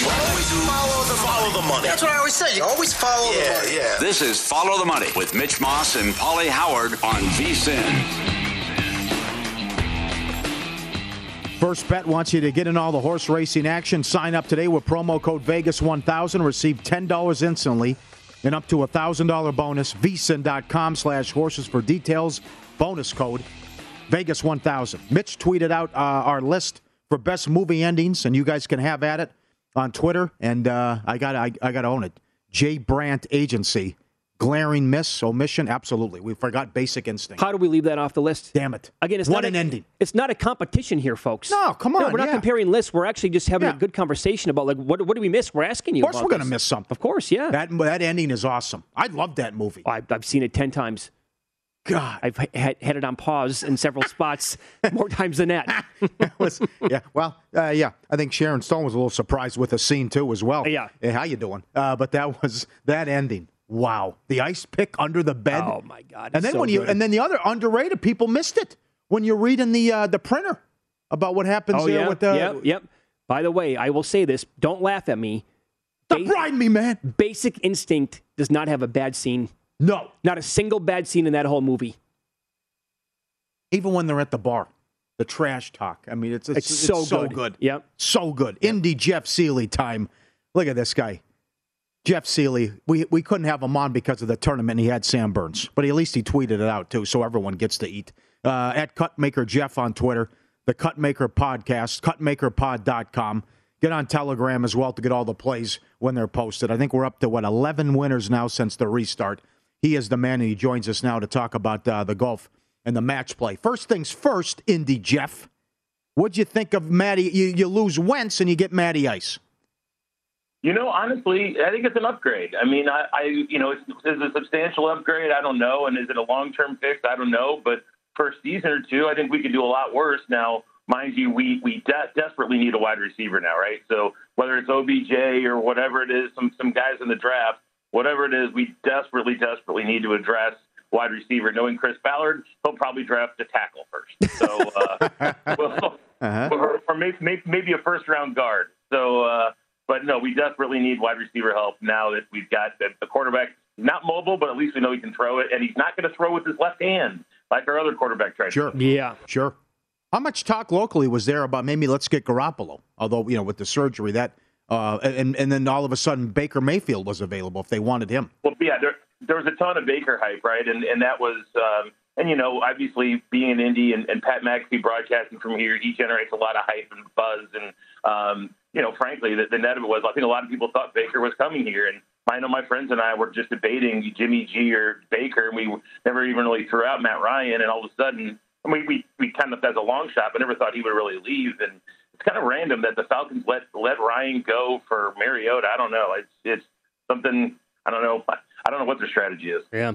Follow the, follow the money. That's what I always say. You always follow yeah, the money. Yeah. This is Follow the Money with Mitch Moss and Pauly Howard on VSIN. First Bet wants you to get in all the horse racing action. Sign up today with promo code Vegas1000. Receive $10 instantly and up to a $1,000 bonus. VSIN.com slash horses for details. Bonus code Vegas1000. Mitch tweeted out uh, our list for best movie endings, and you guys can have at it on Twitter. And uh, I got I, I got to own it. Jay Brandt Agency. Glaring miss, omission, absolutely. We forgot basic instinct. How do we leave that off the list? Damn it! Again, it's what not an a, ending. It's not a competition here, folks. No, come on. No, we're not yeah. comparing lists. We're actually just having Yeah. a good conversation about like what what do we miss? We're asking you. Of course, we're going to miss something. Of course, yeah. That that ending is awesome. I love that movie. I, I've seen it ten times. God, I've had, had it on pause in several spots more times than that. That was- yeah. Well, uh, yeah. I think Sharon Stone was a little surprised with the scene too, as well. Yeah. Hey, how you doing? Uh, but that was that ending. Wow, the ice pick under the bed. Oh my God! And then so when you good. and then the other underrated people missed it when you're reading the uh, the printer about what happens oh yeah, with the. yep, yep. By the way, I will say this: don't laugh at me. Stop riding me, man. Basic Instinct does not have a bad scene. No, not a single bad scene in that whole movie. Even when they're at the bar, the trash talk. I mean, it's it's, It's so good. good. Yep. so good. Indy Jeff Seeley time. Look at this guy. Jeff Seeley, we, we couldn't have him on because of the tournament. He had Sam Burns, but at least he tweeted it out too, so everyone gets to eat. Uh, at Cutmaker Jeff on Twitter, the Cutmaker Podcast, cutmakerpod.com. Get on Telegram as well to get all the plays when they're posted. I think we're up to what 11 winners now since the restart. He is the man, and he joins us now to talk about uh, the golf and the match play. First things first, Indy Jeff. What'd you think of Matty? You, you lose Wentz and you get Matty Ice. You know, honestly, I think it's an upgrade. I mean, I, I you know, is, is it a substantial upgrade? I don't know. And is it a long term fix? I don't know. But for a season or two, I think we could do a lot worse. Now, mind you, we we de- desperately need a wide receiver now, right? So whether it's OBJ or whatever it is, some some guys in the draft, whatever it is, we desperately, desperately need to address wide receiver. Knowing Chris Ballard, he'll probably draft a tackle first. So, uh, well, or, or maybe, maybe maybe a first round guard. So. uh but no, we desperately need wide receiver help now that we've got the, the quarterback not mobile, but at least we know he can throw it, and he's not going to throw with his left hand like our other quarterback tried. Sure. Yeah. Sure. How much talk locally was there about maybe let's get Garoppolo? Although, you know, with the surgery that uh, and and then all of a sudden Baker Mayfield was available if they wanted him. Well, yeah, there there was a ton of Baker hype, right? And and that was um, and you know obviously being in Indy and, and Pat McAfee broadcasting from here, he generates a lot of hype and buzz and um, you know, frankly, the, the net of it was I think a lot of people thought Baker was coming here, and I know my friends and I were just debating Jimmy G or Baker, and we never even really threw out Matt Ryan, and all of a sudden, I mean, we we kind of as a long shot, but never thought he would really leave, and it's kind of random that the Falcons let let Ryan go for Mariota. I don't know. It's it's something I don't know. I don't know what their strategy is. Yeah.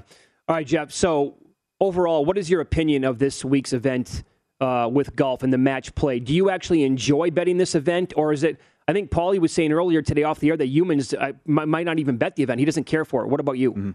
All right, Jeff. So overall, what is your opinion of this week's event uh, with golf and the match play? Do you actually enjoy betting this event, or is it? I think Pauly was saying earlier today off the air that humans uh, might not even bet the event. He doesn't care for it. What about you? Mm-hmm.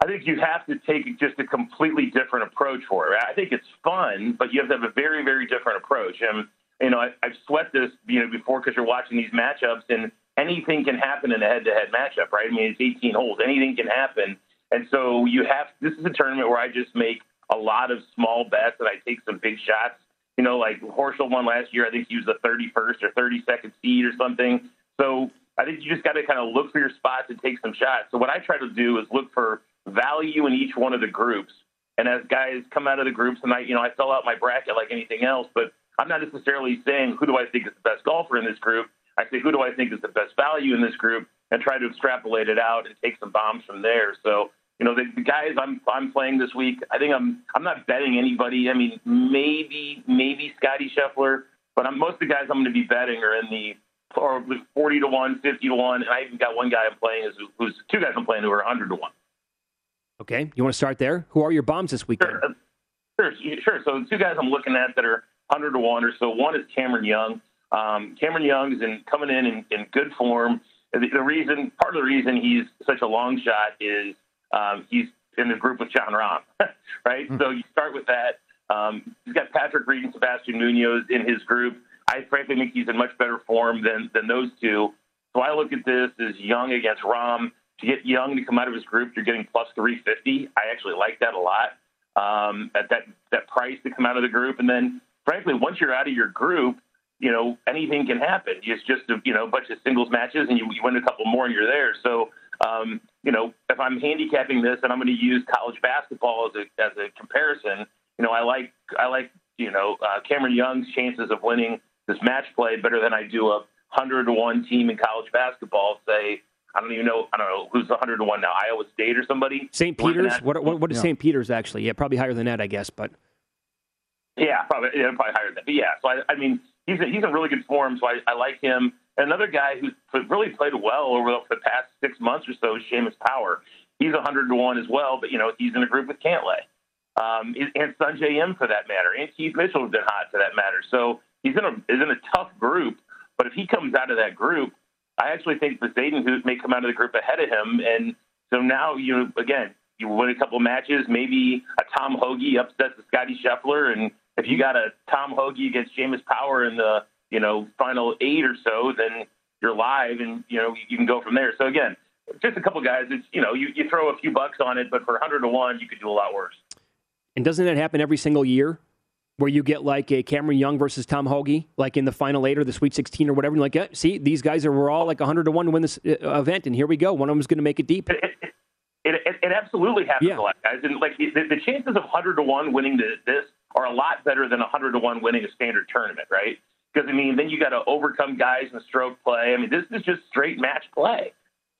I think you have to take just a completely different approach for it. I think it's fun, but you have to have a very, very different approach. And you know, I, I've sweat this, you know, before because you're watching these matchups, and anything can happen in a head-to-head matchup, right? I mean, it's 18 holes, anything can happen, and so you have. This is a tournament where I just make a lot of small bets and I take some big shots. You know, like Horschel won last year. I think he was the 31st or 32nd seed or something. So I think you just got to kind of look for your spots and take some shots. So what I try to do is look for value in each one of the groups. And as guys come out of the groups, and I, you know, I fill out my bracket like anything else, but I'm not necessarily saying who do I think is the best golfer in this group. I say who do I think is the best value in this group, and try to extrapolate it out and take some bombs from there. So you know, the, the guys I'm I'm playing this week, I think I'm I'm not betting anybody. I mean, maybe maybe Scotty Scheffler, but I'm, most of the guys I'm going to be betting are in the or 40 to 1, 50 to 1, and I even got one guy I'm playing who's, who's two guys I'm playing who are 100 to 1. Okay, you want to start there? Who are your bombs this weekend? Sure, sure. sure. So the two guys I'm looking at that are 100 to 1 or so. One is Cameron Young. Um, Cameron Young is in, coming in, in in good form. The, the reason, part of the reason he's such a long shot is um, he's in the group with Jon Rahm, right? Mm-hmm. So you start with that. Um, he's got Patrick Reed and Sebastian Munoz in his group. I frankly think he's in much better form than than those two. So I look at this as Young against Rahm. To get Young to come out of his group, you're getting plus 350. I actually like that a lot um, at that that price to come out of the group. And then, frankly, once you're out of your group, you know anything can happen. It's just a, you know a bunch of singles matches, and you, you win a couple more, and you're there. So um, you know, if I'm handicapping this and I'm going to use college basketball as a as a comparison, you know, I like I like you know uh, Cameron Young's chances of winning this match play better than I do a hundred to one team in college basketball. Say I don't even know I don't know who's the hundred to one now Iowa State or somebody. St. Peter's. What what, what is yeah. St. Peter's actually? Yeah, probably higher than that, I guess. But yeah, probably yeah, probably higher than that. But yeah, so I, I mean he's a, he's in really good form, so I, I like him. Another guy who's really played well over the past six months or so is Seamus Power. He's 100 to 1 as well, but, you know, he's in a group with Cantlay. Um, and Sungjae Im for that matter, and Keith Mitchell has been hot for that matter. So he's in a is in a tough group. But if he comes out of that group, I actually think Bezaden who may come out of the group ahead of him. And so now you again you win a couple matches. Maybe a Tom Hoge upsets the Scotty Scheffler, and if you got a Tom Hoge against Seamus Power in the you know, final eight or so, then you're live and, you know, you can go from there. So again, just a couple guys, it's, you know, you, you throw a few bucks on it, but for 100 to 1, you could do a lot worse. And doesn't that happen every single year? Where you get like a Cameron Young versus Tom Hoge, like in the final eight or the Sweet 16 or whatever. And like, yeah, see, these guys are we're all like 100 to 1 to win this uh, event, and here we go. One of them is going to make it deep. It, it, it, it absolutely happens yeah. a lot, guys. And like the, the chances of 100 to 1 winning the, this are a lot better than 100 to 1 winning a standard tournament, right? Because I mean, then you got to overcome guys in stroke play. I mean, this is just straight match play.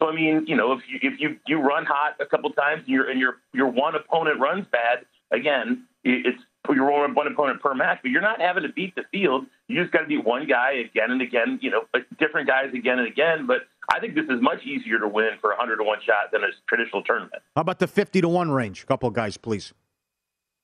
So I mean, you know, if you if you you run hot a couple times and your and your your one opponent runs bad, again, it's you're one opponent per match, but you're not having to beat the field. You just got to beat one guy again and again. You know, different guys again and again. But I think this is much easier to win for a hundred to one shot than a traditional tournament. How about the fifty to one range? A couple guys, please.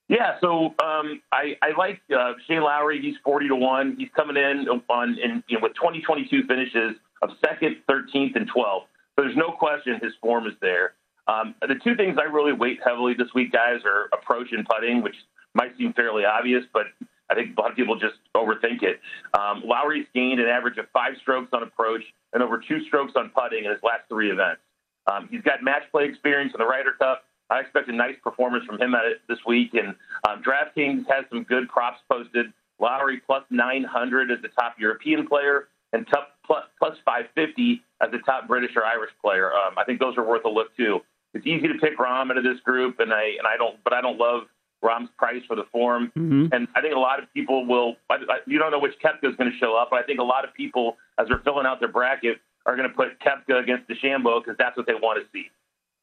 Yeah, so um, I, I like uh, Shane Lowry. He's forty to one. He's coming in on in, you know, with 2022 finishes of second, 13th, and 12th. So there's no question his form is there. Um, the two things I really weight heavily this week, guys, are approach and putting, which might seem fairly obvious, but I think a lot of people just overthink it. Um, Lowry's gained an average of five strokes on approach and over two strokes on putting in his last three events. Um, he's got match play experience in the Ryder Cup I expect a nice performance from him this week. And um, DraftKings has some good props posted. Lowry plus 900 as the top European player, and top, plus, plus 550 as the top British or Irish player. Um, I think those are worth a look too. It's easy to pick Rahm out of this group, and I and I don't, but I don't love Rahm's price for the form. Mm-hmm. And I think a lot of people will. I, I, you don't know which Koepka is going to show up, but I think a lot of people as they're filling out their bracket, are going to put Koepka against DeChambeau because that's what they want to see.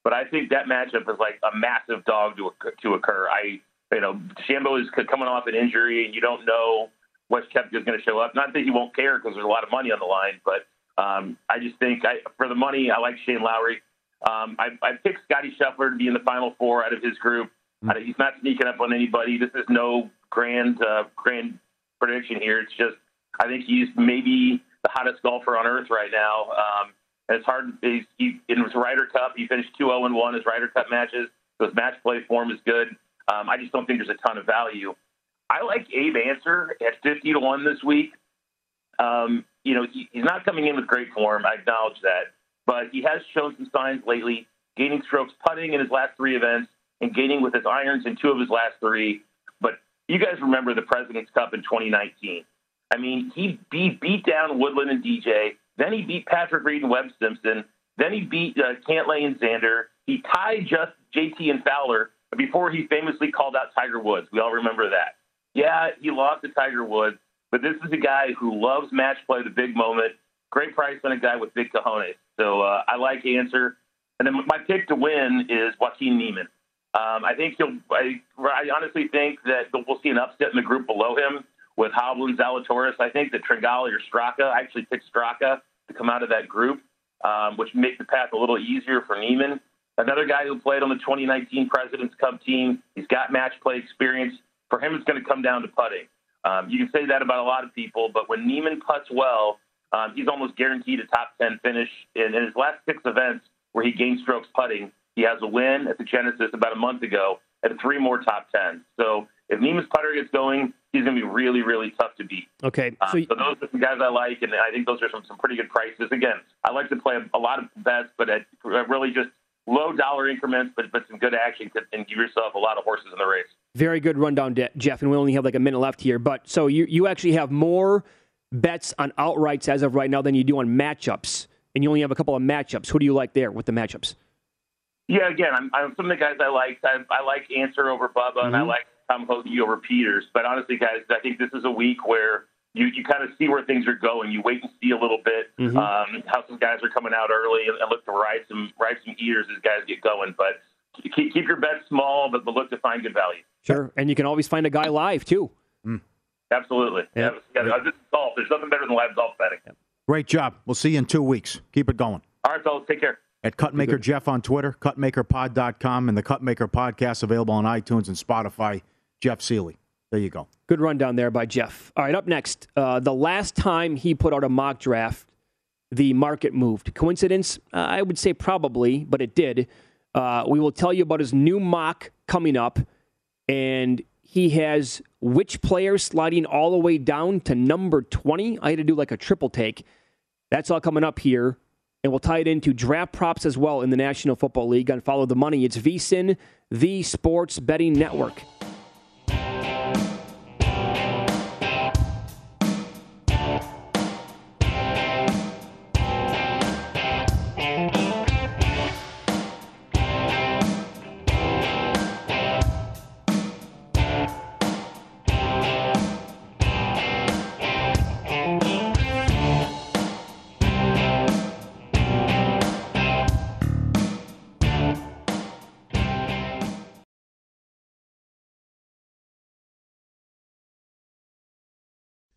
But I think that matchup is like a massive dog to to occur. I you know DeChambeau is coming off an injury, and you don't know what Koepka is going to show up. Not that he won't care because there's a lot of money on the line, but um, I just think I, for the money, I like Shane Lowry. Um, I, I picked Scotty Scheffler to be in the final four out of his group. Mm-hmm. he's not sneaking up on anybody. This is no grand uh, grand prediction here. It's just I think he's maybe the hottest golfer on earth right now. Um, it's hard. He's, he, in his Ryder Cup, he finished 2 0 1 his Ryder Cup matches. So his match play form is good. Um, I just don't think there's a ton of value. I like Abe Ancer at 50 to 1 this week. Um, you know, he, he's not coming in with great form. I acknowledge that. But he has shown some signs lately, gaining strokes putting in his last three events and gaining with his irons in two of his last three. But you guys remember the President's Cup in 2019. I mean, he beat, beat down Woodland and DJ. Then he beat Patrick Reed and Webb Simpson. Then he beat uh, Cantlay and Xander. He tied just JT and Fowler before he famously called out Tiger Woods. We all remember that. Yeah, he lost to Tiger Woods, but this is a guy who loves match play, the big moment. Great price on a guy with big cojones. So uh, I like Ancer. And then my pick to win is Joaquin Niemann. Um, I think he'll. I, I honestly think that we'll see an upset in the group below him with Hovland, Zalatoris. I think that Tringali or Straka. I actually picked Straka to come out of that group, um, which makes the path a little easier for Niemann. Another guy who played on the 2019 President's Cup team. He's got match play experience. For him, it's going to come down to putting. Um, you can say that about a lot of people, but when Niemann puts well, um, he's almost guaranteed a top 10 finish. In, in his last six events where he gained strokes putting, he has a win at the Genesis about a month ago and three more top 10s. So if Niemann's putter gets going, he's going to be really, really tough to beat. Okay. So, um, so, those are some guys I like, and I think those are some, some pretty good prices. Again, I like to play a, a lot of bets, but at really just low dollar increments, but, but some good action and give yourself a lot of horses in the race. Very good rundown, Jeff, and we only have like a minute left here. But so you, you actually have more bets on outrights as of right now than you do on matchups, and you only have a couple of matchups. Who do you like there with the matchups? Yeah, again, I'm, I'm some of the guys I like. I, I like Ancer over Bubba, mm-hmm. and I mm-hmm. like Tom Hoge over Pieters. But honestly, guys, I think this is a week where you, you kind of see where things are going. You wait and see a little bit mm-hmm. um, how some guys are coming out early and, and look to ride some ride some eaters as guys get going. But keep, keep your bets small, but, but look to find good value. Sure, and you can always find a guy live too. Mm. Absolutely. Yeah. yeah. yeah. This is golf. There's nothing better than live golf betting. Great job. We'll see you in two weeks. Keep it going. All right, fellas. Take care at Cutmaker Jeff on Twitter, cutmakerpod.com, and the Cutmaker podcast available on iTunes and Spotify. Jeff Seeley. There you go. Good rundown there by Jeff. All right, up next, uh, the last time he put out a mock draft, the market moved. Coincidence? Uh, I would say probably, but it did. Uh, we will tell you about his new mock coming up, and he has which player sliding all the way down to number 20. I had to do like a triple take. That's all coming up here and we'll tie it into draft props as well in the National Football League on Follow the Money. It's VSIN, the Sports Betting Network.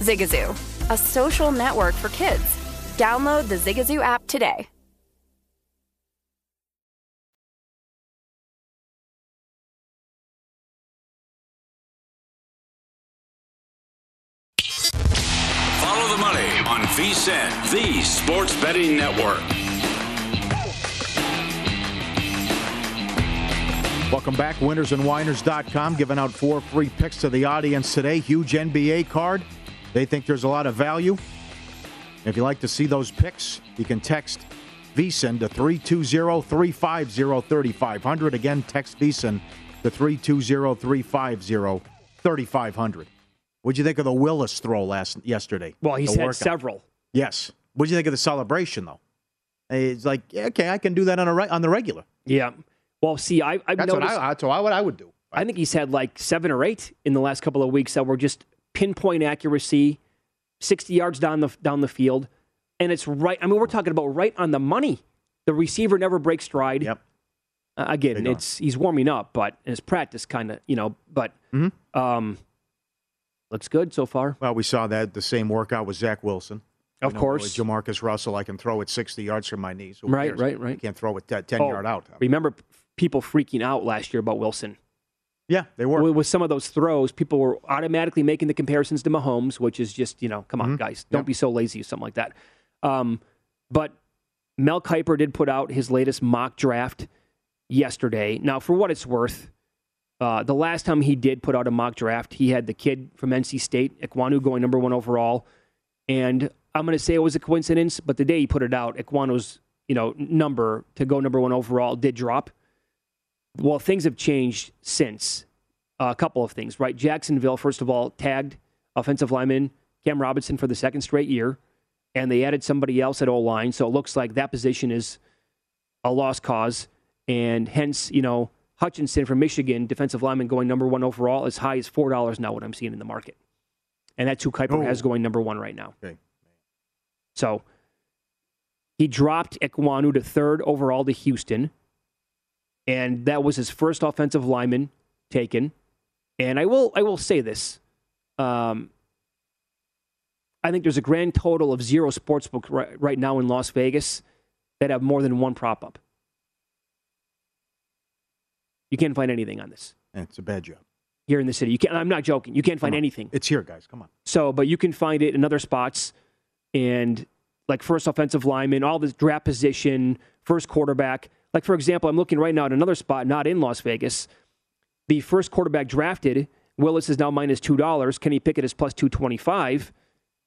Zigazoo, a social network for kids. Download the Zigazoo app today. Follow the money on VSIN, the sports betting network. Welcome back. Winnersandwiners.com giving out four free picks to the audience today. Huge NBA card. They think there's a lot of value. If you like to see those picks, you can text VSIN to 320-350-3500. Again, text VSIN to 320-350-3500. What'd you think of the Willis throw last yesterday? Well, he's had workout? several. Yes. What'd you think of the celebration, though? It's like, okay, I can do that on a re- on the regular. Yeah. Well, see, I, I've That's what. I, that's what I, what I would do. I think he's had like seven or eight in the last couple of weeks that were just pinpoint accuracy, sixty yards down the down the field, and it's right. I mean, we're talking about right on the money. The receiver never breaks stride. Yep. Uh, again, it's he's warming up, but his practice kind of, you know, but Mm-hmm. um, looks good so far. Well, we saw that the same workout with Zach Wilson. Of You know, course. with Jamarcus Russell, I can throw it 60 yards from my knees. Who Right, cares? right, right. You can't throw it 10 Oh, yard out. Remember people freaking out last year about Wilson. Yeah, they were. With, with some of those throws, people were automatically making the comparisons to Mahomes, which is just, you know, come on, Mhm. guys, don't be so lazy or something like that. Um, but Mel Kiper did put out his latest mock draft yesterday. Now, for what it's worth, uh, the last time he did put out a mock draft, he had the kid from NC State, Ekwonu, going number one overall. And I'm going to say it was a coincidence, but the day he put it out, Ekwonu's you know number to go number one overall did drop. Well, things have changed since. Uh, a couple of things, right? Jacksonville, first of all, tagged offensive lineman Cam Robinson for the second straight year, and they added somebody else at O line. So it looks like that position is a lost cause, and hence, you know, Hutchinson from Michigan, defensive lineman going number one overall, as high as four dollars now. What I'm seeing in the market, and that's who Kiper Oh. has going number one right now. Okay. So he dropped Ekwonu to third overall to Houston, and that was his first offensive lineman taken. And I will I will say this. Um, I think there's a grand total of zero sportsbook right, right now in Las Vegas that have more than one prop up. You can't find anything on this Yeah, it's a bad job. here in the city. You can't, I'm not joking. You can't find anything. It's here, guys. Come on. So, but you can find it in other spots and like first offensive lineman, all this draft position, first quarterback. Like, for example, I'm looking right now at another spot, not in Las Vegas. The first quarterback drafted, Willis is now minus $2. Kenny Pickett is plus 225.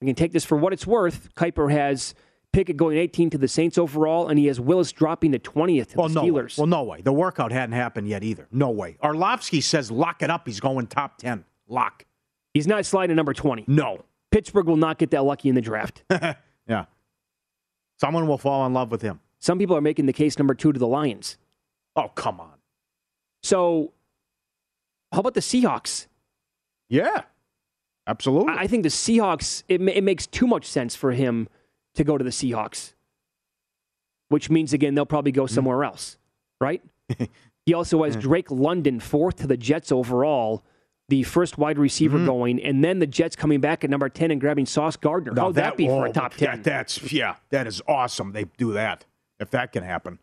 I can take this for what it's worth. Kiper has Pickett going 18 to the Saints overall, and he has Willis dropping to 20th to well, the no Steelers. Way. Well, no way. The workout hadn't happened yet either. No way. Orlovsky says lock it up. He's going top 10. Lock. He's not sliding to number 20. No. Pittsburgh will not get that lucky in the draft. yeah. Someone will fall in love with him. Some people are making the case number two to the Lions. Oh, come on. So, how about the Seahawks? Yeah, absolutely. I think the Seahawks, it, it makes too much sense for him to go to the Seahawks, which means, again, they'll probably go somewhere mm. else, right? he also has Drake London fourth to the Jets overall, the first wide receiver mm-hmm. going, and then the Jets coming back at number 10 and grabbing Sauce Gardner. How would that, that be for a top 10? That, that's, yeah, that is awesome. They do that, if that can happen.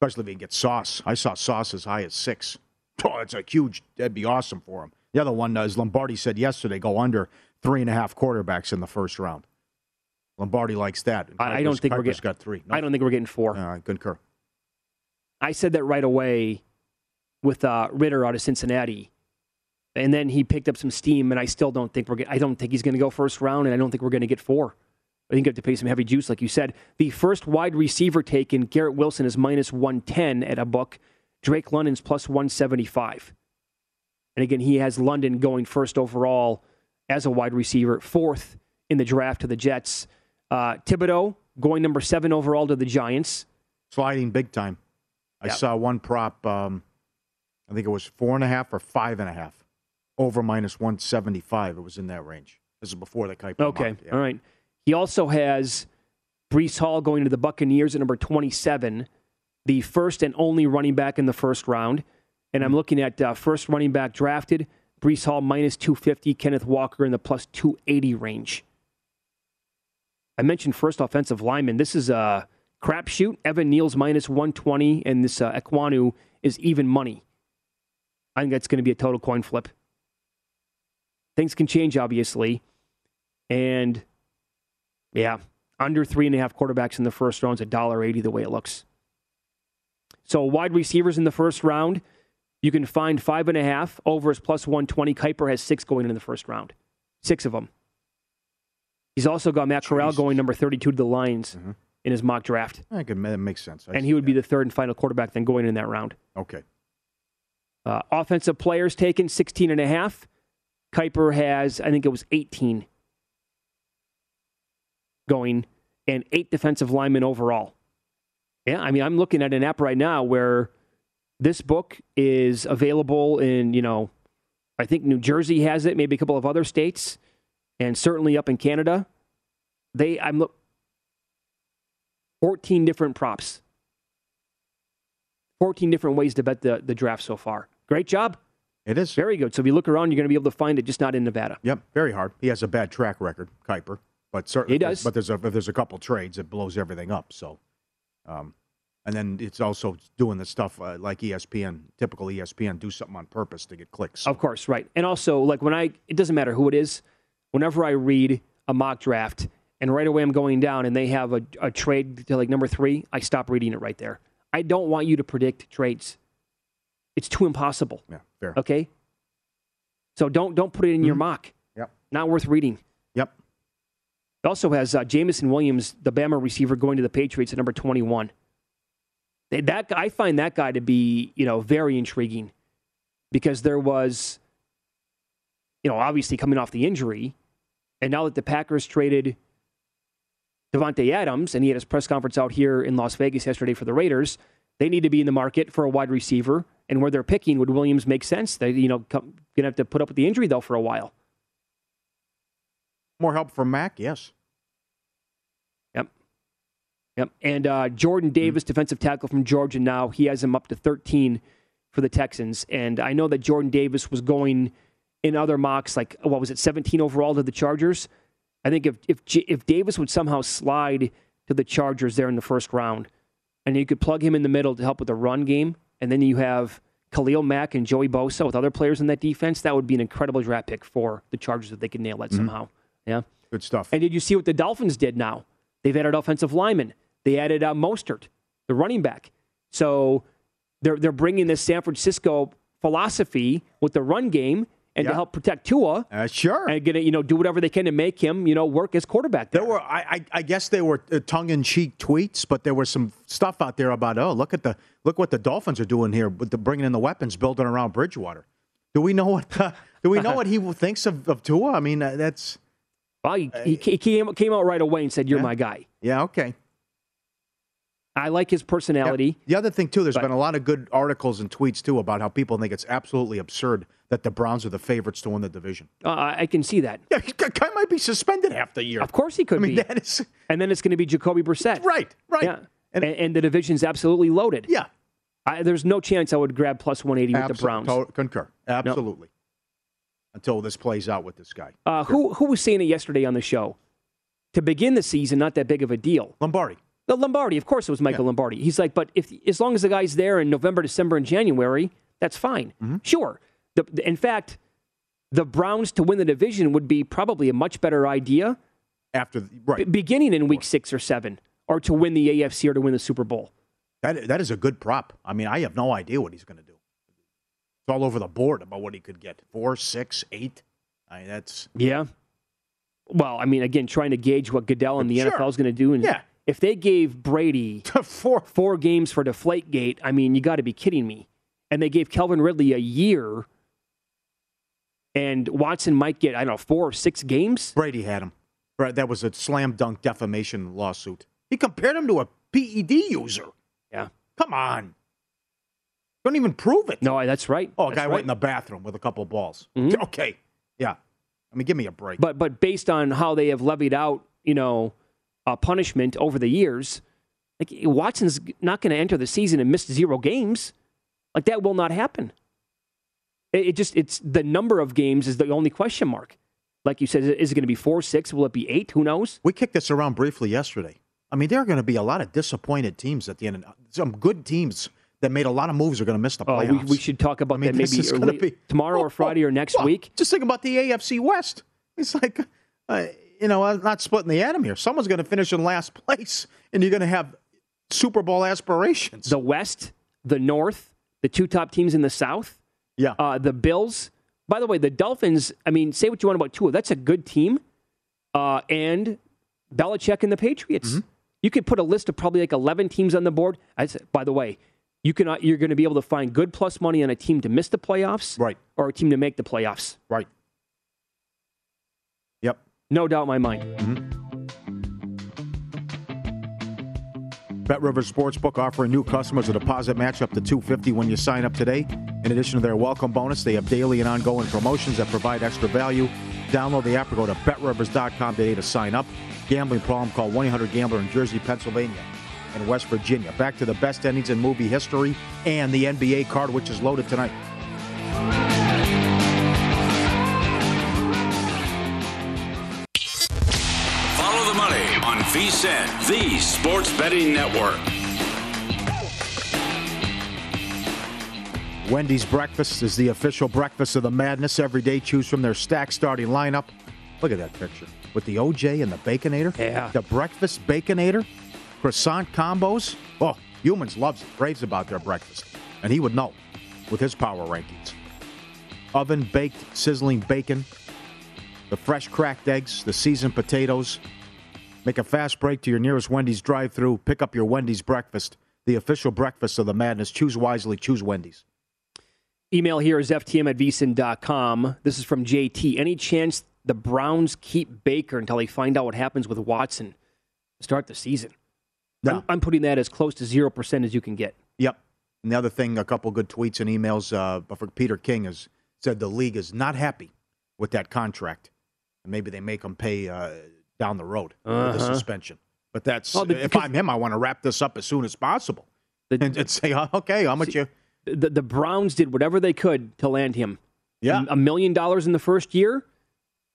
Especially if he gets Sauce. I saw Sauce as high as six. Oh, it's a huge, that'd be awesome for him. The other one, is Lombardi said yesterday, go under three and a half quarterbacks in the first round. Lombardi likes that. I, I don't think Kiper's we're getting got three. No. I don't think we're getting four. I concur. I said that right away with uh, Ridder out of Cincinnati, and then he picked up some steam. And I still don't think we're. Get, I don't think he's going to go first round, and I don't think we're going to get four. I think you have to pay some heavy juice, like you said. The first wide receiver taken, Garrett Wilson is minus one ten at a book. Drake London's plus one seventy five. And again, he has London going first overall as a wide receiver, fourth in the draft to the Jets. Uh, Thibodeaux going number seven overall to the Giants. Sliding big time. I yep. saw one prop, um, I think it was four and a half or five and a half, over minus 175. It was in that range. This is before the Kiper. Okay, yeah. all right. He also has Breece Hall going to the Buccaneers at number 27, the first and only running back in the first round. And I'm looking at uh, first running back drafted, Breece Hall minus 250, Kenneth Walker in the plus 280 range. I mentioned first offensive lineman. This is a crapshoot. Evan Neal's minus 120, and this uh, Ekwonu is even money. I think that's going to be a total coin flip. Things can change, obviously. And yeah, under three and a half quarterbacks in the first round is a dollar eighty the way it looks. So wide receivers in the first round. You can find five and a half. Over is plus 120. Kiper has six going in the first round. Six of them. He's also got Matt Corral going number 32 to the Lions mm-hmm. in his mock draft. I can, that makes sense. I and he would that. be the third and final quarterback then going in that round. Okay. Uh, offensive players taken 16 and a half. Kiper has, I think it was 18 going, and eight defensive linemen overall. Yeah, I mean, I'm looking at an app right now where this book is available in, you know, I think New Jersey has it, maybe a couple of other states, and certainly up in Canada. They, I'm look, 14 different props, 14 different ways to bet the, the draft so far. Great job. It is. Very good. So if you look around, you're going to be able to find it, just not in Nevada. Yep, very hard. He has a bad track record, Kiper, but certainly he does. But there's a there's a couple trades that blows everything up. So, um, and then it's also doing the stuff uh, like ESPN, typical ESPN, do something on purpose to get clicks. Of course, right. And also, like when I, it doesn't matter who it is. Whenever I read a mock draft, and right away I'm going down, and they have a, a trade to like number three, I stop reading it right there. I don't want you to predict trades. It's too impossible. Yeah, fair. Okay. So don't don't put it in mm-hmm. your mock. Yep. Not worth reading. It also has uh, Jameson Williams, the Bama receiver, going to the Patriots at number 21. That I find that guy to be, you know, very intriguing because there was, you know, obviously coming off the injury, and now that the Packers traded Davante Adams, and he had his press conference out here in Las Vegas yesterday for the Raiders, they need to be in the market for a wide receiver, and where they're picking would Williams make sense? They, you know, come, gonna have to put up with the injury though for a while. More help from Mac, yes. Yep. Yep. And uh, Jordan hmm. Davis, mm-hmm. defensive tackle from Georgia now, he has him up to 13 for the Texans. And I know that Jordan Davis was going in other mocks, like, what was it, 17 overall to the Chargers? I think if, if, if Davis would somehow slide to the Chargers there in the first round, and you could plug him in the middle to help with the run game, and then you have Khalil Mack and Joey Bosa with other players in that defense, that would be an incredible draft pick for the Chargers if they could nail that mm-hmm. somehow. Yeah. Good stuff. And did you see what the Dolphins did now? They've added offensive linemen. They added uh, Mostert, the running back. So they're they're bringing this San Francisco philosophy with the run game and Yeah. to help protect Tua. Uh, sure. And gonna you know do whatever they can to make him you know work as quarterback. There, There were, I, I, I guess they were uh, tongue-in-cheek tweets, but there was some stuff out there about, oh, look at the, look what the Dolphins are doing here with the bringing in the weapons, building around Bridgewater. Do we know what, do we know what he thinks of, of Tua? I mean, uh, that's, Well, he, he, he came came out right away and said, "You're Yeah. my guy." yeah, okay. I like his personality. The other thing too, there's But- been a lot of good articles and tweets too about how people think it's absolutely absurd that the Browns are the favorites to win the division. Uh, I can see that. Yeah, he guy might be suspended half the year. Of course he could I mean, be. that is and then it's going to be Jacoby Brissett. right, right. Yeah. And, and, the division's absolutely loaded. Yeah. I, there's no chance I would grab plus 180 with the Absol- Browns. to- concur. Absolutely. Until this plays out with this guy. Uh, who who was saying it yesterday on the show? To begin the season, not that big of a deal. Lombardi. The Lombardi, of course, it was Michael Lombardi. He's like, but if as long as the guy's there in November, December, and January, that's fine. Mm-hmm. Sure. The, the- in fact, the Browns to win the division would be probably a much better idea After the, right. b- beginning in week six or seven, or to win the AFC or to win the Super Bowl. That that is a good prop. I mean, I have no idea what he's going to do. It's all over the board about what he could get. Four, six, eight. I mean, that's Yeah. Well, I mean, again, trying to gauge what Goodell and the Sure. NFL is going to do. And Yeah. if they gave Brady four four games for Deflategate, I mean, you got to be kidding me. And they gave Calvin Ridley a year, and Watson might get I don't know four or six games. Brady had him. Right, that was a slam dunk defamation lawsuit. He compared him to a PED user. Yeah. Come on. Don't even prove it. No, that's right. Oh, a That's guy right. went in the bathroom with a couple balls. Mhm. Okay. Yeah. I mean, give me a break. But but based on how they have levied out, you know, uh, punishment over the years, like Watson's not going to enter the season and miss zero games. Like that will not happen. It, it just it's the number of games is the only question mark. Like you said, is it going to be four, six? Will it be eight? Who knows? We kicked this around briefly yesterday. I mean, there are going to be a lot of disappointed teams at the end. Some good teams that made a lot of moves are going to miss the Oh, playoffs. we, we should talk about I mean, that maybe early- be- tomorrow or Friday or next Well, week. Just think about the AFC West. It's like, uh, you know, I'm not splitting the atom here. Someone's going to finish in last place, and you're going to have Super Bowl aspirations. The West, the North, the two top teams in the South. Yeah. Uh, the Bills. By the way, the Dolphins, I mean, say what you want about Tua. That's a good team. Uh, and Belichick and the Patriots. Mm-hmm. You could put a list of probably like 11 teams on the board. I said, by the way, you can, uh, you're going to be able to find good plus money on a team to miss the playoffs Right. or a team to make the playoffs. Right. Yep. No doubt in my mind. Mm-hmm. Bet Rivers Sportsbook offering new customers a deposit match up to 250 when you sign up today. In addition to their welcome bonus, they have daily and ongoing promotions that provide extra value. Download the app or go to betrivers.com today to sign up. Gambling problem, call 1-800-GAMBLER in Jersey, Pennsylvania, and West Virginia. Back to the best endings in movie history and the NBA card, which is loaded tonight. Follow the money on VSIN, the sports betting network. Wendy's breakfast is the official breakfast of the madness. Every day, choose from their stack starting lineup. Look at that picture with the OJ and the Baconator. Yeah. The breakfast Baconator, croissant combos. Oh, humans loves it, raves about their breakfast, and he would know with his power rankings. Oven baked, sizzling bacon, the fresh cracked eggs, the seasoned potatoes. Make a fast break to your nearest Wendy's drive-through. Pick up your Wendy's breakfast, the official breakfast of the madness. Choose wisely. Choose Wendy's. Email here is ftm at vsin.com. This is from JT. Any chance the Browns keep Baker until they find out what happens with Watson start the season? No. I'm, I'm putting that as close to 0% as you can get. Yep. And the other thing, a couple good tweets and emails uh, for Peter King has said the league is not happy with that contract, and maybe they make him pay uh, down the road with the Uh-huh. suspension. But that's Well, the- if I'm him, I want to wrap this up as soon as possible The, and, and say, "Oh, okay, how much you? the, the Browns did whatever they could to land him. Yeah. A million dollars in the first year.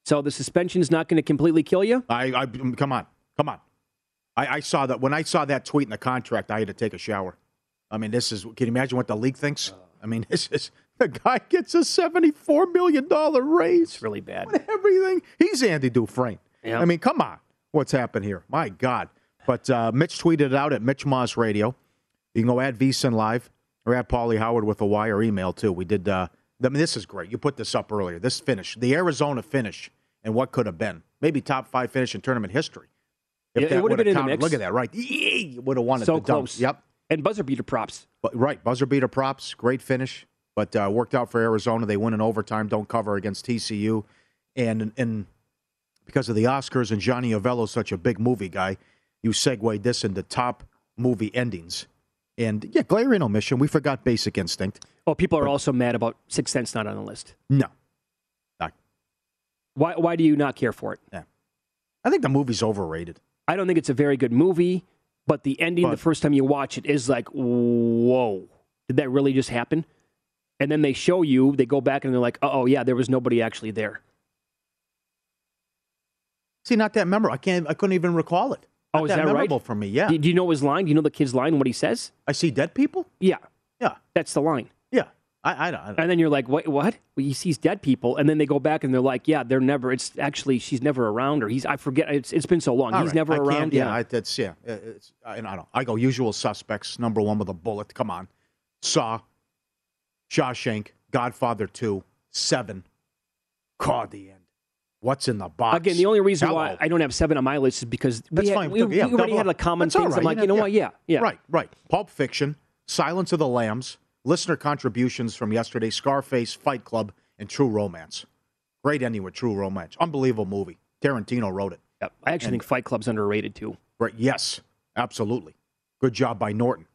So the suspension is not going to completely kill you? I, I come on, come on. I, I saw that when I saw that tweet in the contract, I had to take a shower. I mean, this is. Can you imagine what the league thinks? I mean, this is the guy gets a seventy-four million dollar raise. It's really bad. everything. He's Andy Dufresne. Yeah. I mean, come on. What's happened here? My God. But uh, Mitch tweeted it out at Mitch Moss Radio. You can go at VSIN Live or at Pauly Howard with a Y or email too. We did. Uh, I mean, this is great. You put this up earlier. This finish, the Arizona finish, and what could have been. Maybe top five finish in tournament history. Yeah, it would have been in the mix. Look at that, right? Would have it. So dump. close. Yep. And buzzer beater props. But, right, buzzer beater props, great finish, but uh, worked out for Arizona. They win in overtime, don't cover against TCU, and and because of the Oscars and Johnny Avello's such a big movie guy, you segued this into top movie endings. And yeah, Glaring Omission, we forgot Basic Instinct. Oh, people are also mad about Six Sense not on the list. No, Why? Why do you not care for it? Yeah. I think the movie's overrated. I don't think it's a very good movie, but the ending the first time you watch it is like, whoa, did that really just happen? And then they show you, they go back and they're like, oh yeah, there was nobody actually there. See, not that memorable. I can't. I couldn't even recall it. Oh, not Oh, is that, that right? memorable for me? Yeah. Do, do you know his line? Do you know the kid's line? What he says? I see dead people. Yeah, Yeah. that's the line. Yeah. I. I, don't- And then you're like, what? What? Well, he sees dead people, and then they go back and they're like, yeah, they're never. It's actually she's never around, or he's. I forget. It's it's been so long. All he's right. never I around. Yeah, I, that's yeah. uh, It's, I, I don't. I go usual suspects. Number one with a bullet. Come on, Saw, Shawshank, Godfather Two, Seven, God the end. What's in the box? Again, the only reason Hello. why I don't have seven on my list is because we, That's had- fine. we, Yeah, we already had a common That's things. I'm like, you know what? Yeah, yeah. Right, right. Pulp Fiction, Silence of the Lambs, listener contributions from yesterday, Scarface, Fight Club, and True Romance. Great ending with True Romance. Unbelievable movie. Tarantino wrote it. Yep. I actually think Fight Club's underrated too. Right. Yes, absolutely. Good job by Norton.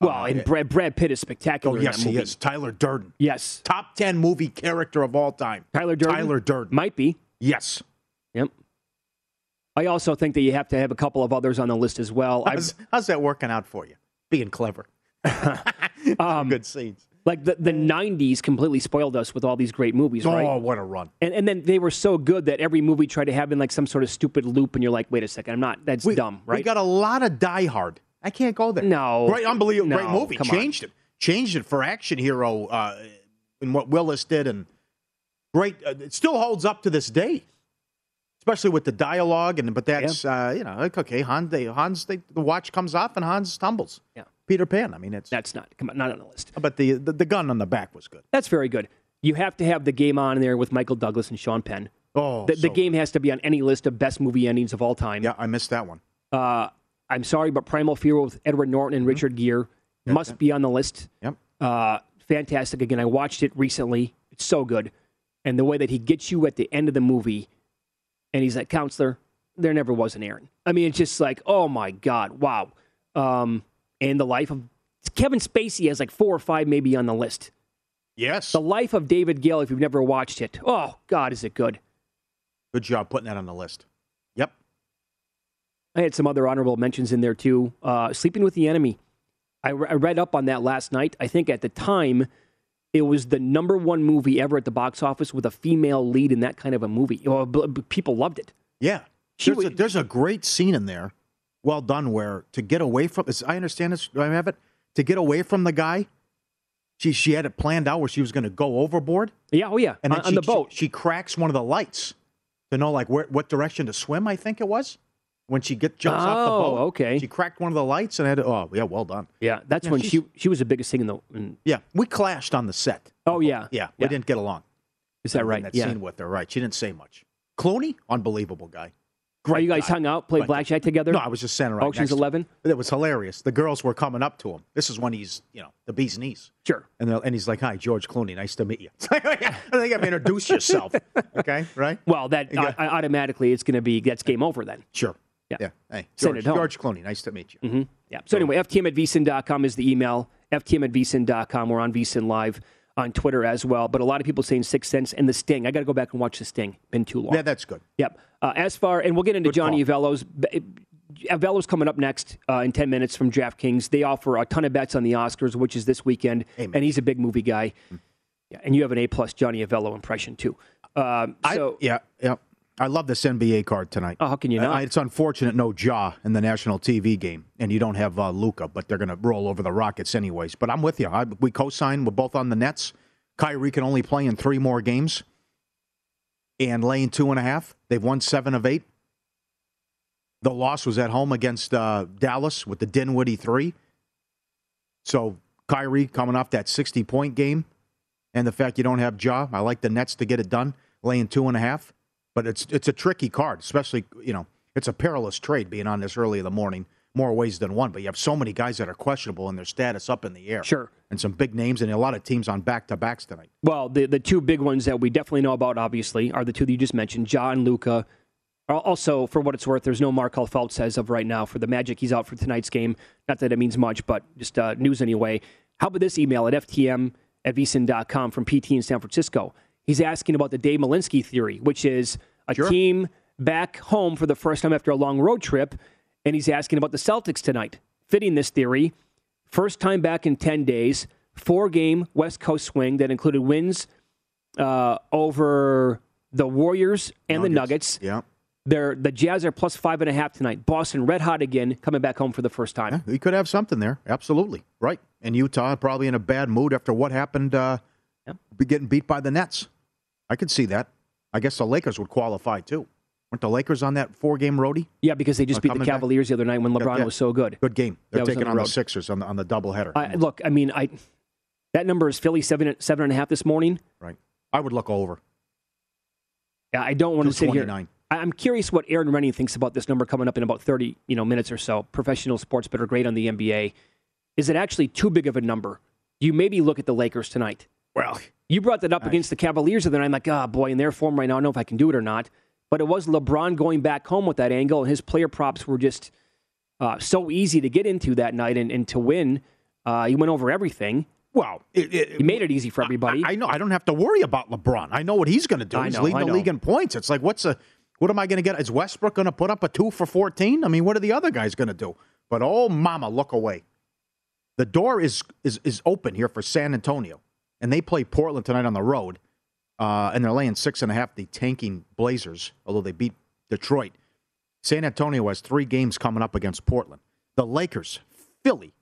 Well, and uh, Brad Brad Pitt is spectacular. Oh, in yes, he is. Tyler Durden. Yes, Top 10 movie character of all time. Tyler Durden. Tyler Durden. might be. Yes. Yep. I also think that you have to have a couple of others on the list as well. How's, how's that working out for you? Being clever. um, Good scenes. like the the '90s completely spoiled us with all these great movies, right? Oh, what a run. And, and then they were so good that every movie tried to have in like some sort of stupid loop, and you're like, wait a second, I'm not. That's dumb, right? We got a lot of Die Hard. I can't go there. No. Great, unbelievable, great movie. come on. Changed it. Changed it for action hero uh, in what Willis did, and great. Uh, it still holds up to this day, especially with the dialogue. And but that's uh, you know like, okay. Hans, they, Hans, they, the watch comes off and Hans tumbles. Yeah. Peter Pan. I mean, it's That's not come on, not on the list. but the, the the gun on the back was good. That's very good. You have to have the game on there with Michael Douglas and Sean Penn. Oh, The, the so game has to be on any list of best movie endings of all time. Yeah, I missed that one. Uh, I'm sorry, but Primal Fear with Edward Norton and Richard Gere must be on the list. Yep. Uh, fantastic. Again, I watched it recently. It's so good. And the way that he gets you at the end of the movie, and he's like, counselor, there never was an Aaron. I mean, it's just like, oh my God, wow. Um, and the life of Kevin Spacey has like four or five maybe on the list. Yes. The life of David Gale, if you've never watched it, oh God, is it good? Good job putting that on the list. Yep. I had some other honorable mentions in there too. Uh, Sleeping with the Enemy. I, re- I read up on that last night. I think at the time, it was the number one movie ever at the box office with a female lead in that kind of a movie. Well, b- b- people loved it. Yeah. There's, a, there's a great scene in there, well done, where to get away from, as I understand this, do I have it? To get away from the guy, she she had it planned out where she was going to go overboard. Yeah, oh yeah, And then on, on the boat. She, she cracks one of the lights to know like where what direction to swim. I think it was when she get jumps off the Oh, boat. okay. She cracked one of the lights and had to, oh yeah, well done. yeah, that's Yeah, when she she was the biggest thing in the. In, Yeah, we clashed on the set. oh yeah, Yeah, we Yeah. didn't get along. Is that In right? That Yeah. scene with her, right? She didn't say much. Clooney, unbelievable guy. Are you guys guy. hung out, played blackjack together? No, I was just saying right next. Eleven. It was hilarious. The girls were coming up to him. This is when he's, you know, the bee's knees. Sure. And and he's like, "Hi, George Clooney. Nice to meet you." I think I've introduced yourself. Okay, right? Well, that got- uh, automatically it's going to be that's game over then. Sure. Yeah. Yeah. Hey, Send George, it home. George Clooney. Nice to meet you. hmm Yeah. So anyway, ftm at vsin.com is the email. ftm at vsin.com. We're on vsin live on Twitter as well. But a lot of people saying Six Sense and The Sting. I got to go back and watch The Sting. Been too long. Yeah, that's good. Yep. Uh, as far and we'll get into Good Johnny call. Avello's. Avello's coming up next uh, in ten minutes from DraftKings. They offer a ton of bets on the Oscars, which is this weekend, and he's a big movie guy. Yeah, and you have an A plus Johnny Avello impression too. Um, so I, yeah, yeah. I love this NBA card tonight. Oh, how can you not? it's unfortunate no Ja in the national TV game, and you don't have uh, Luka, but they're going to roll over the Rockets anyways. But I'm with you. I, we co-sign. We're both on the Nets. Kyrie can only play in three more games, and laying two and a half. They've won seven of eight. The loss was at home against uh, Dallas with the Dinwiddie three. So Kyrie coming off that 60 point game and the fact you don't have Ja, I like the Nets to get it done, laying two and a half. But it's it's a tricky card, especially, you know, it's a perilous trade being on this early in the morning, more ways than one. But you have so many guys that are questionable and their status up in the air. Sure. And some big names and a lot of teams on back to backs tonight. Well, the the two big ones that we definitely know about, obviously, are the two that you just mentioned, John Luka. Also, for what it's worth, there's no Markelle Fultz as of right now for the Magic. He's out for tonight's game. Not that it means much, but just uh, news anyway. How about this email at ftm at vsin.com from PT in San Francisco? He's asking about the Dave Malinsky theory, which is a Sure. team back home for the first time after a long road trip, and he's asking about the Celtics tonight. Fitting this theory, first time back in 10 days, four game West Coast swing that included wins uh, over the Warriors and the Nuggets. Yeah. They're, the Jazz are plus five and a half tonight. Boston red hot again, coming back home for the first time. He could have something there. Absolutely. Right. And Utah probably in a bad mood after what happened uh, be getting beat by the Nets. I could see that. I guess the Lakers would qualify too. Weren't the Lakers on that four game roadie? Yeah, because they just beat the coming back? Cavaliers the other night when LeBron Yeah. was so good. Good game. They're taking on on the. Sixers on the, on the doubleheader. I, look, I mean, I that number is Philly seven seven and a half this morning. Right. I would look over. Yeah, I don't want to sit here. I'm curious what Erin Rynning thinks about this number coming up in about 30 you know minutes or so. Professional sports better grade on the NBA. Is it actually too big of a number? You maybe look at the Lakers tonight. Well, you brought that up against the Cavaliers, and then I'm like, ah, boy, in their form right now, I don't know if I can do it or not. But it was LeBron going back home with that angle, and his player props were just uh, so easy to get into that night and, and to win. Uh, he went over everything. Well, he made it easy for everybody. I know. I don't have to worry about LeBron. I know what he's going to do. I he's know, leading the league in points. It's like, what's a, what am I going to get? Is Westbrook going to put up a two for 14? I mean, what are the other guys going to do? But oh, mama, look away. The door is, is, is open here for San Antonio, and they play Portland tonight on the road, uh, and they're laying six and a half, the tanking Blazers, although they beat Detroit. San Antonio has three games coming up against Portland. The Lakers, Philly,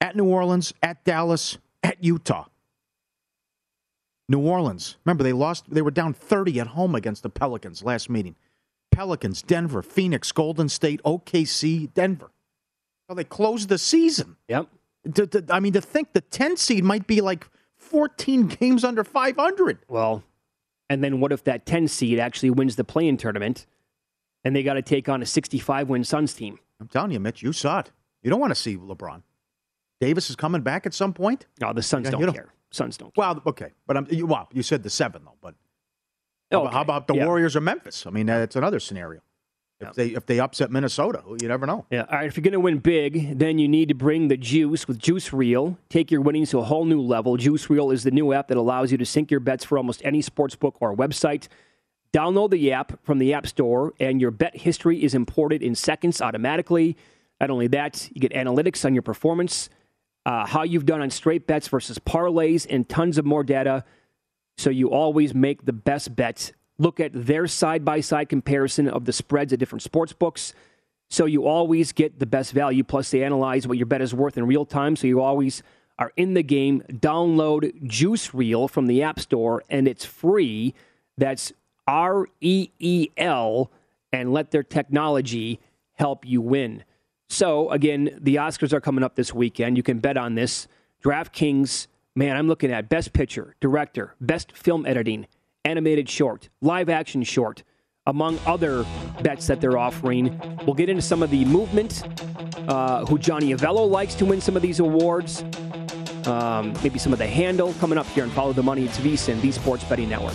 at New Orleans, at Dallas, at Utah. New Orleans, remember they lost, they were down 30 at home against the Pelicans last meeting. Pelicans, Denver, Phoenix, Golden State, OKC, Denver. Well, they closed the season. Yep. To- to- I mean, to think the 10 seed might be like 14 games under 500. Well, and then what if that 10 seed actually wins the play-in tournament, and they got to take on a 65 win Suns team? I'm telling you, Mitch, you saw it. You don't want to see LeBron. Davis is coming back at some point. No, the Suns Yeah, don't you care. Suns don't. Well, okay, but I'm, you, well, you said the seven though, but how, about, how about the yeah. Warriors or Memphis? I mean, that's another scenario. If they if they upset Minnesota, you never know. Yeah. All right. If you're going to win big, then you need to bring the juice with Juice Reel. Take your winnings to a whole new level. Juice Reel is the new app that allows you to sync your bets for almost any sports book or website. Download the app from the App Store, and your bet history is imported in seconds automatically. Not only that, you get analytics on your performance, uh, how you've done on straight bets versus parlays, and tons of more data so you always make the best bets. Look at their side by side comparison of the spreads at different sports books. So you always get the best value. Plus, they analyze what your bet is worth in real time. So you always are in the game. Download Juice Reel from the App Store, and it's free. That's R E E L, and let their technology help you win. So, again, the Oscars are coming up this weekend. You can bet on this. DraftKings, man, I'm looking at best picture, director, best film editing, animated short, live action short, among other bets that they're offering. We'll get into some of the movement, uh, who Johnny Avello likes to win some of these awards, um, maybe some of the handle coming up here and follow the money. It's VSIN, the Sports Betting Network.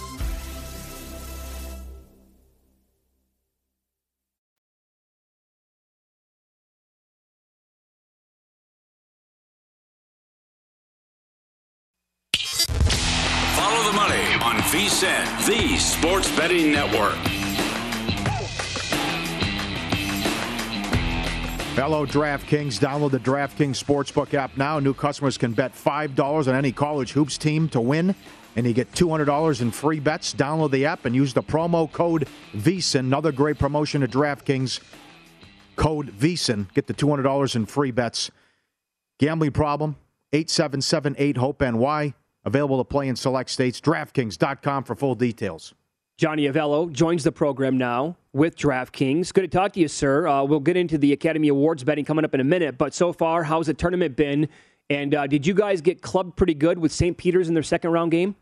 sports betting network. Hello, DraftKings. Download the DraftKings Sportsbook app now. New customers can bet $5 on any college hoops team to win, and you get $200 in free bets. Download the app and use the promo code VSIN. Another great promotion at DraftKings. Code VSIN. Get the $200 in free bets. Gambling problem? 877-8-HOPE-NY. Available to play in select states. DraftKings.com for full details. Johnny Avello joins the program now with DraftKings. Good to talk to you, sir. Uh, we'll get into the Academy Awards betting coming up in a minute, but so far, how's the tournament been? And uh, did you guys get clubbed pretty good with St. Peter's in their second round game?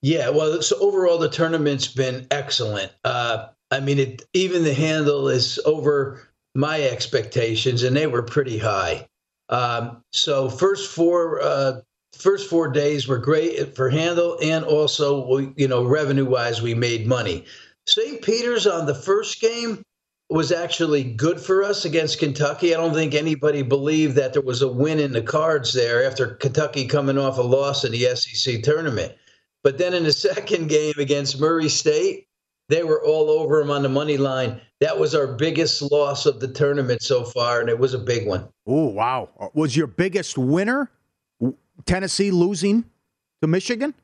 Yeah, well, so overall the tournament's been excellent. Uh, I mean, it, even the handle is over my expectations, and they were pretty high. Um, so first four uh, first four days were great for handle, and also we, you know revenue wise we made money. St. Peter's on the first game was actually good for us against Kentucky. I don't think anybody believed that there was a win in the cards there after Kentucky coming off a loss in the SEC tournament. But then in the second game against Murray State, they were all over them on the money line. That was our biggest loss of the tournament so far, and it was a big one. Oh, wow. Uh, was your biggest winner Tennessee losing to Michigan?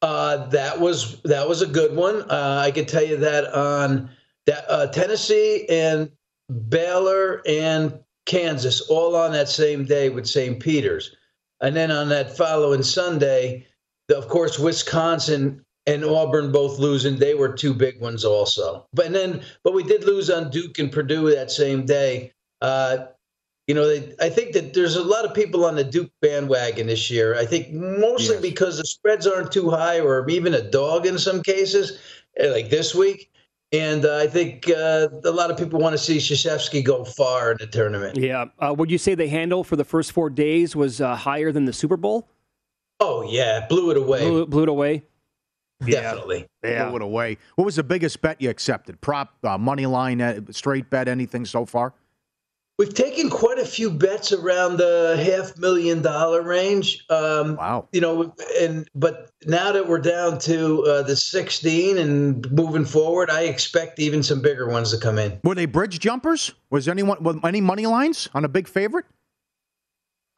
Uh, that was that was a good one. Uh, I can tell you that on that uh, Tennessee and Baylor and Kansas all on that same day with St. Peter's, and then on that following Sunday, the, of course Wisconsin and Auburn both losing. They were two big ones also. But then, but we did lose on Duke and Purdue that same day. You know, they, I think that there's a lot of people on the Duke bandwagon this year. I think mostly yes. because the spreads aren't too high, or even a dog in some cases, eh, like this week. And uh, I think uh, a lot of people want to see Krzyzewski go far in the tournament. Yeah. Uh, would you say the handle for the first four days was uh, higher than the Super Bowl? Oh yeah, blew it away. Blew, blew it away. definitely. Yeah. Blow it away. What was the biggest bet you accepted? Prop, uh, money line, uh, straight bet, anything so far? We've taken quite a few bets around the half million dollar range. Um, wow. You know, and but now that we're down to uh, the 16 and moving forward, I expect even some bigger ones to come in. Were they bridge jumpers? Was anyone was any money lines on a big favorite?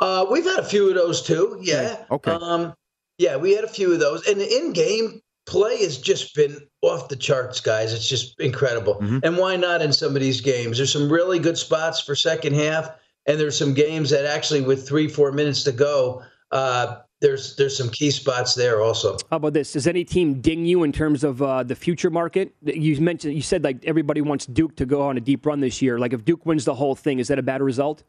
Uh, we've had a few of those too. Yeah. Okay. Um, yeah, we had a few of those, and in-game play has just been off the charts, guys. It's just incredible. Mm-hmm. And why not in some of these games? There's some really good spots for second half, and there's some games that actually, with three, four minutes to go, uh, there's there's some key spots there also. How about this? Does any team ding you in terms of uh, the future market? You mentioned you said like everybody wants Duke to go on a deep run this year. Like if Duke wins the whole thing, is that a bad result?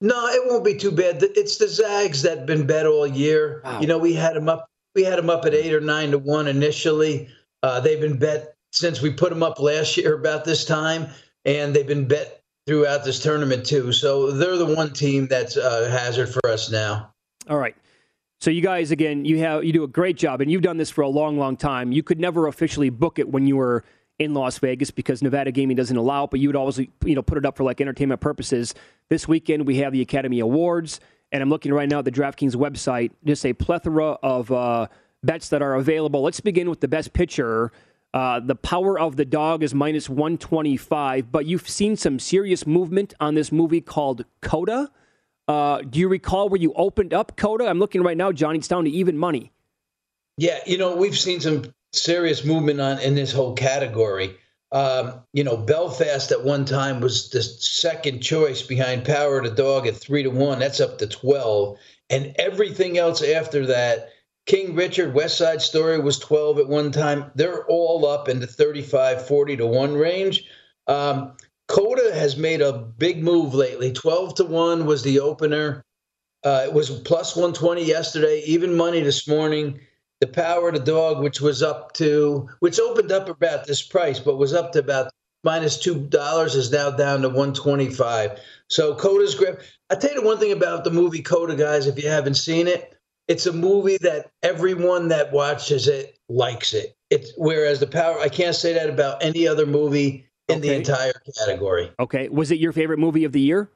No, it won't be too bad. It's the Zags that have been bad all year. Wow. You know, we had them up. We had them up at eight or nine to one initially. Uh, they've been bet since we put them up last year about this time, and they've been bet throughout this tournament too. So they're the one team that's a hazard for us now. All right. So you guys, again, you have you do a great job, and you've done this for a long, long time. You could never officially book it when you were in Las Vegas because Nevada Gaming doesn't allow it, but you would always you know put it up for like entertainment purposes. This weekend we have the Academy Awards, and I'm looking right now at the DraftKings website, just a plethora of uh, bets that are available. Let's begin with the best pitcher. Uh, the power of the dog is minus 125, but you've seen some serious movement on this movie called Coda. Uh, do you recall where you opened up Coda? I'm looking right now, Johnny. It's down to even money. Yeah, you know we've seen some serious movement on in this whole category. Um, you know, Belfast at one time was the second choice behind Power the Dog at three to one. That's up to twelve, and everything else after that. King Richard, West Side Story was 12 at one time. They're all up in the 35, 40 to 1 range. Um, Coda has made a big move lately. 12 to 1 was the opener. Uh, it was plus 120 yesterday, even money this morning. The Power of the Dog, which was up to, which opened up about this price, but was up to about minus two dollars, is now down to 125. So Coda's grip. I tell you the one thing about the movie Coda, guys, if you haven't seen it, it's a movie that everyone that watches it likes it. It's whereas the Power, I can't say that about any other movie in the entire category. Okay. Was it your favorite movie of the year?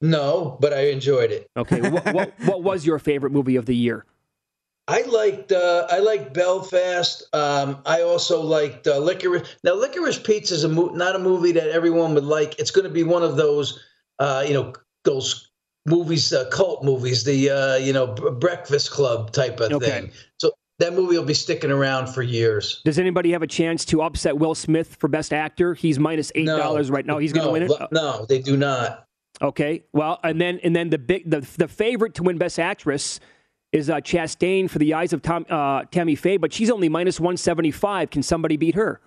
No, but I enjoyed it. Okay. what, what, what was your favorite movie of the year? I liked uh, I liked Belfast. Um, I also liked uh, Licorice. Now, Licorice Pizza is a mo- not a movie that everyone would like. It's going to be one of those, uh, you know, those movies, uh, cult movies, the uh, you know B- Breakfast Club type of Okay. thing. So that movie will be sticking around for years. Does anybody have a chance to upset Will Smith for Best Actor? He's minus eight dollars right now. He's going to No, win it. No, they do not. Okay. Well, and then and then the big the the favorite to win Best Actress is uh, Chastain for the Eyes of Tom, uh, Tammy Faye, but she's only minus one seventy five. Can somebody beat her?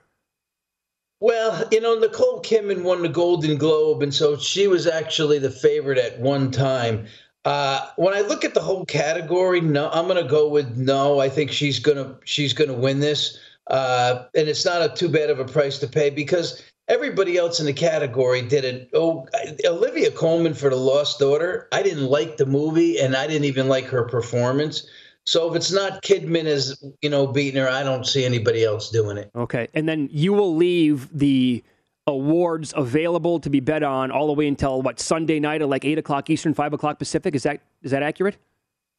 Well, you know, Nicole Kidman won the Golden Globe, and so she was actually the favorite at one time. Uh, when I look at the whole category, no, I'm going to go with no. I think she's going to she's going to win this, uh, and it's not a too bad of a price to pay because everybody else in the category did it. Oh, Olivia Colman for The Lost Daughter. I didn't like the movie, and I didn't even like her performance. So if it's not Kidman as you know beating her, I don't see anybody else doing it. Okay. And then you will leave the awards available to be bet on all the way until what Sunday night at like eight o'clock Eastern, five o'clock Pacific. Is that is that accurate?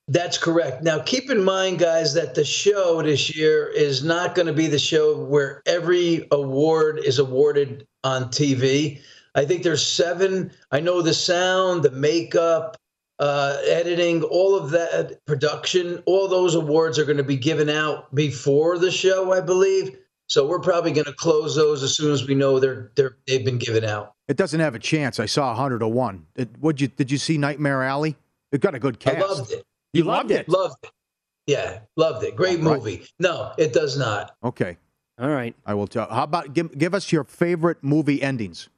That's correct. Now, keep in mind, guys, that the show this year is not going to be the show where every award is awarded on TV. I think there's seven. I know the sound, the makeup, uh, editing, all of that production, all those awards are going to be given out before the show, I believe. So we're probably going to close those as soon as we know they're they're they've been given out. It doesn't have a chance. I saw 100 to 1. It, would you, did you see Nightmare Alley? It got a good cast. I loved it. You loved it? Loved it. Yeah, loved it. Great All right. movie. No, it does not. Okay. All right. I will tell. How about give, give us your favorite movie endings?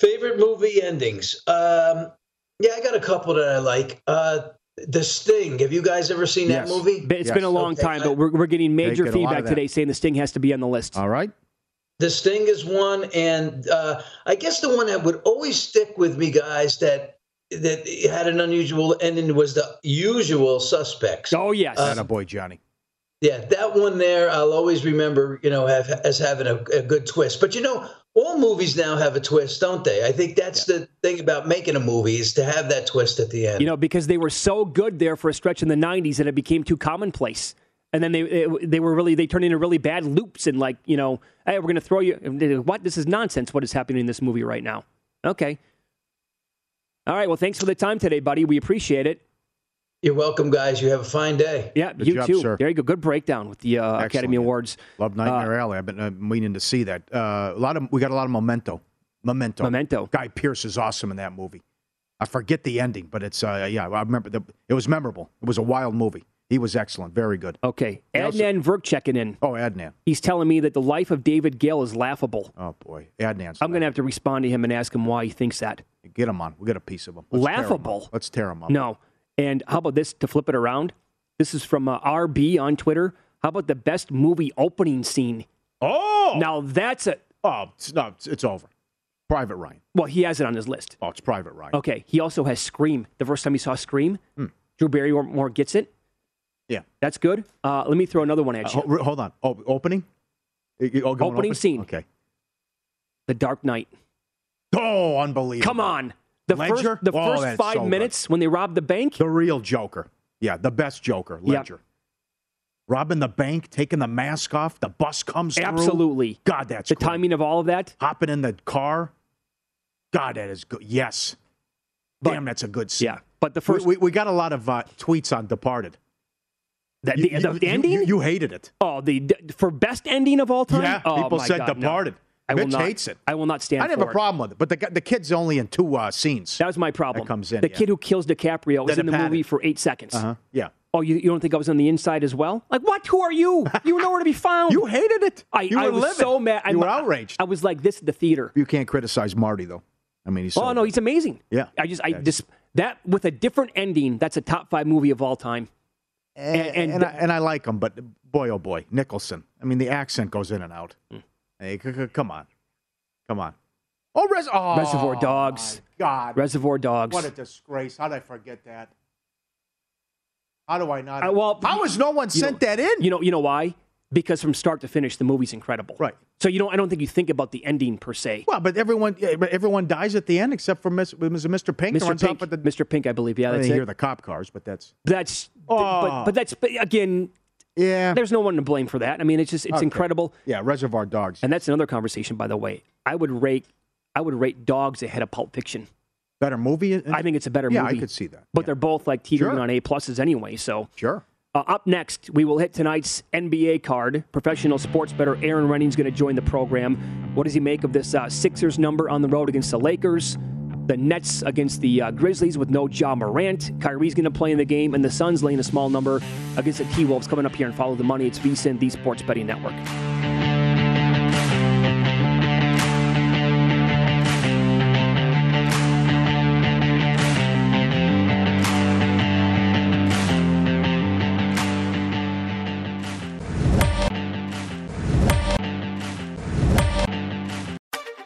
Favorite movie endings? Um, yeah, I got a couple that I like. Uh, the Sting. Have you guys ever seen that movie? But It's been a long Okay, time, but we're, we're getting major get feedback today saying the Sting has to be on the list. All right. The Sting is one, and uh, I guess the one that would always stick with me, guys, that that had an unusual ending was the Usual Suspects. Oh yes, Uh, boy, Johnny. Yeah, that one there, I'll always remember, you know, have, as having a, a good twist. But you know, all movies now have a twist, don't they? I think that's the thing about making a movie is to have that twist at the end. You know, because they were so good there for a stretch in the '90s that it became too commonplace, and then they they were really they turned into really bad loops and like you know, hey, we're going to throw you. What? This is nonsense. What is happening in this movie right now? Okay. All right. Well, thanks for the time today, buddy. We appreciate it. You're welcome, guys. You have a fine day. Yeah, Good you job, too. sir. There you go. Good breakdown with the uh, Academy Awards. Love Nightmare Alley. I've been uh, meaning to see that. Uh, a lot of we got a lot of memento. Memento. Memento. Guy Pearce is awesome in that movie. I forget the ending, but it's uh, yeah. I remember the, it was memorable. It was a wild movie. He was excellent. Very good. Okay. Adnan Verk checking in. Oh, Adnan. He's telling me that the life of David Gale is laughable. Oh boy, Adnan's. I'm going to have to respond to him and ask him why he thinks that. Get him on. We'll get a piece of him. Let's tear him up. Laughable. Let's tear him up. No. And how about this to flip it around? This is from uh, RB on Twitter. How about the best movie opening scene? Oh, now that's a. Oh, it's, no, it's, it's over. Private Ryan. Well, he has it on his list. Oh, it's Private Ryan. Okay. He also has Scream. The first time he saw Scream, Hmm. Drew Barrymore gets it. Yeah. That's good. Uh, let me throw another one at Uh, you. ho- hold on. Oh, opening. Oh, Opening open? scene. Okay. The Dark Knight. Oh, unbelievable. Come on. The Ledger? first, the Oh, first five so good. minutes when they rob the bank. The real Joker. Yeah, the best Joker, Yep. Ledger. Robbing the bank, taking the mask off, the bus comes through. Absolutely. God, that's the great. timing of all of that. Hopping in the car. God, that is good. Yes. Damn, that's a good scene. Yeah, but the We, first we, we got a lot of uh, tweets on Departed. That, You- the, you- the you- ending. You, you hated it. oh, the, the- for best ending of all time. Yeah, Oh, people said God, no. Departed. I will Mitch not, hates it. I will not stand. I didn't have a problem with it, but the the kid's only in two uh, scenes. That was my problem. Comes in, The yeah. kid who kills DiCaprio was in the padded. movie for eight seconds. Uh-huh. Yeah. Oh, you, you don't think I was on the inside as well? Like what? Who are you? You were nowhere to be found. You hated it. I, You I was livid. so mad. You were I, outraged. I was like, this is the theater. You can't criticize Marty though. I mean, he's so oh no, he's amazing. Yeah. I just I just that with a different ending. That's a top five movie of all time. And, and- and, I, and I like him, but boy, oh boy, Nicholson. I mean, the accent goes in and out. Hmm. Hey, c- c- come on, come on. Oh, res- oh Reservoir Dogs. my God, Reservoir Dogs. what a disgrace! How did I forget that? How do I not? Uh, well, how has no one sent know- that in? You know, you know why? Because from start to finish, the movie's incredible. Right. So you don't. I don't think you think about the ending per se. Well, but everyone, but everyone dies at the end except for Miss, Mr. Pink. Mr. Pink, the, Mr. Pink, I believe. Yeah, I that's didn't it. hear the cop cars, but that's That's Oh. but but that's but again, yeah, there's no one to blame for that. I mean, it's just it's Okay. incredible. yeah. Reservoir Dogs, And that's another conversation, by the way. I would rate I would rate Dogs ahead of Pulp Fiction. better movie. I think it's a better yeah, movie. Yeah, I could see that. But they're both like teetering Sure. on A pluses anyway. So Sure. uh, up next, we will hit tonight's NBA card. Professional sports bettor Erin Rynning's going to join the program. What does he make of this uh, Sixers number on the road against the Lakers? The Nets against the uh, Grizzlies with no Ja Morant. Kyrie's going to play in the game, and the Suns laying a small number against the T Wolves. Coming up here and follow the money. It's VSIN, the Sports Betting Network.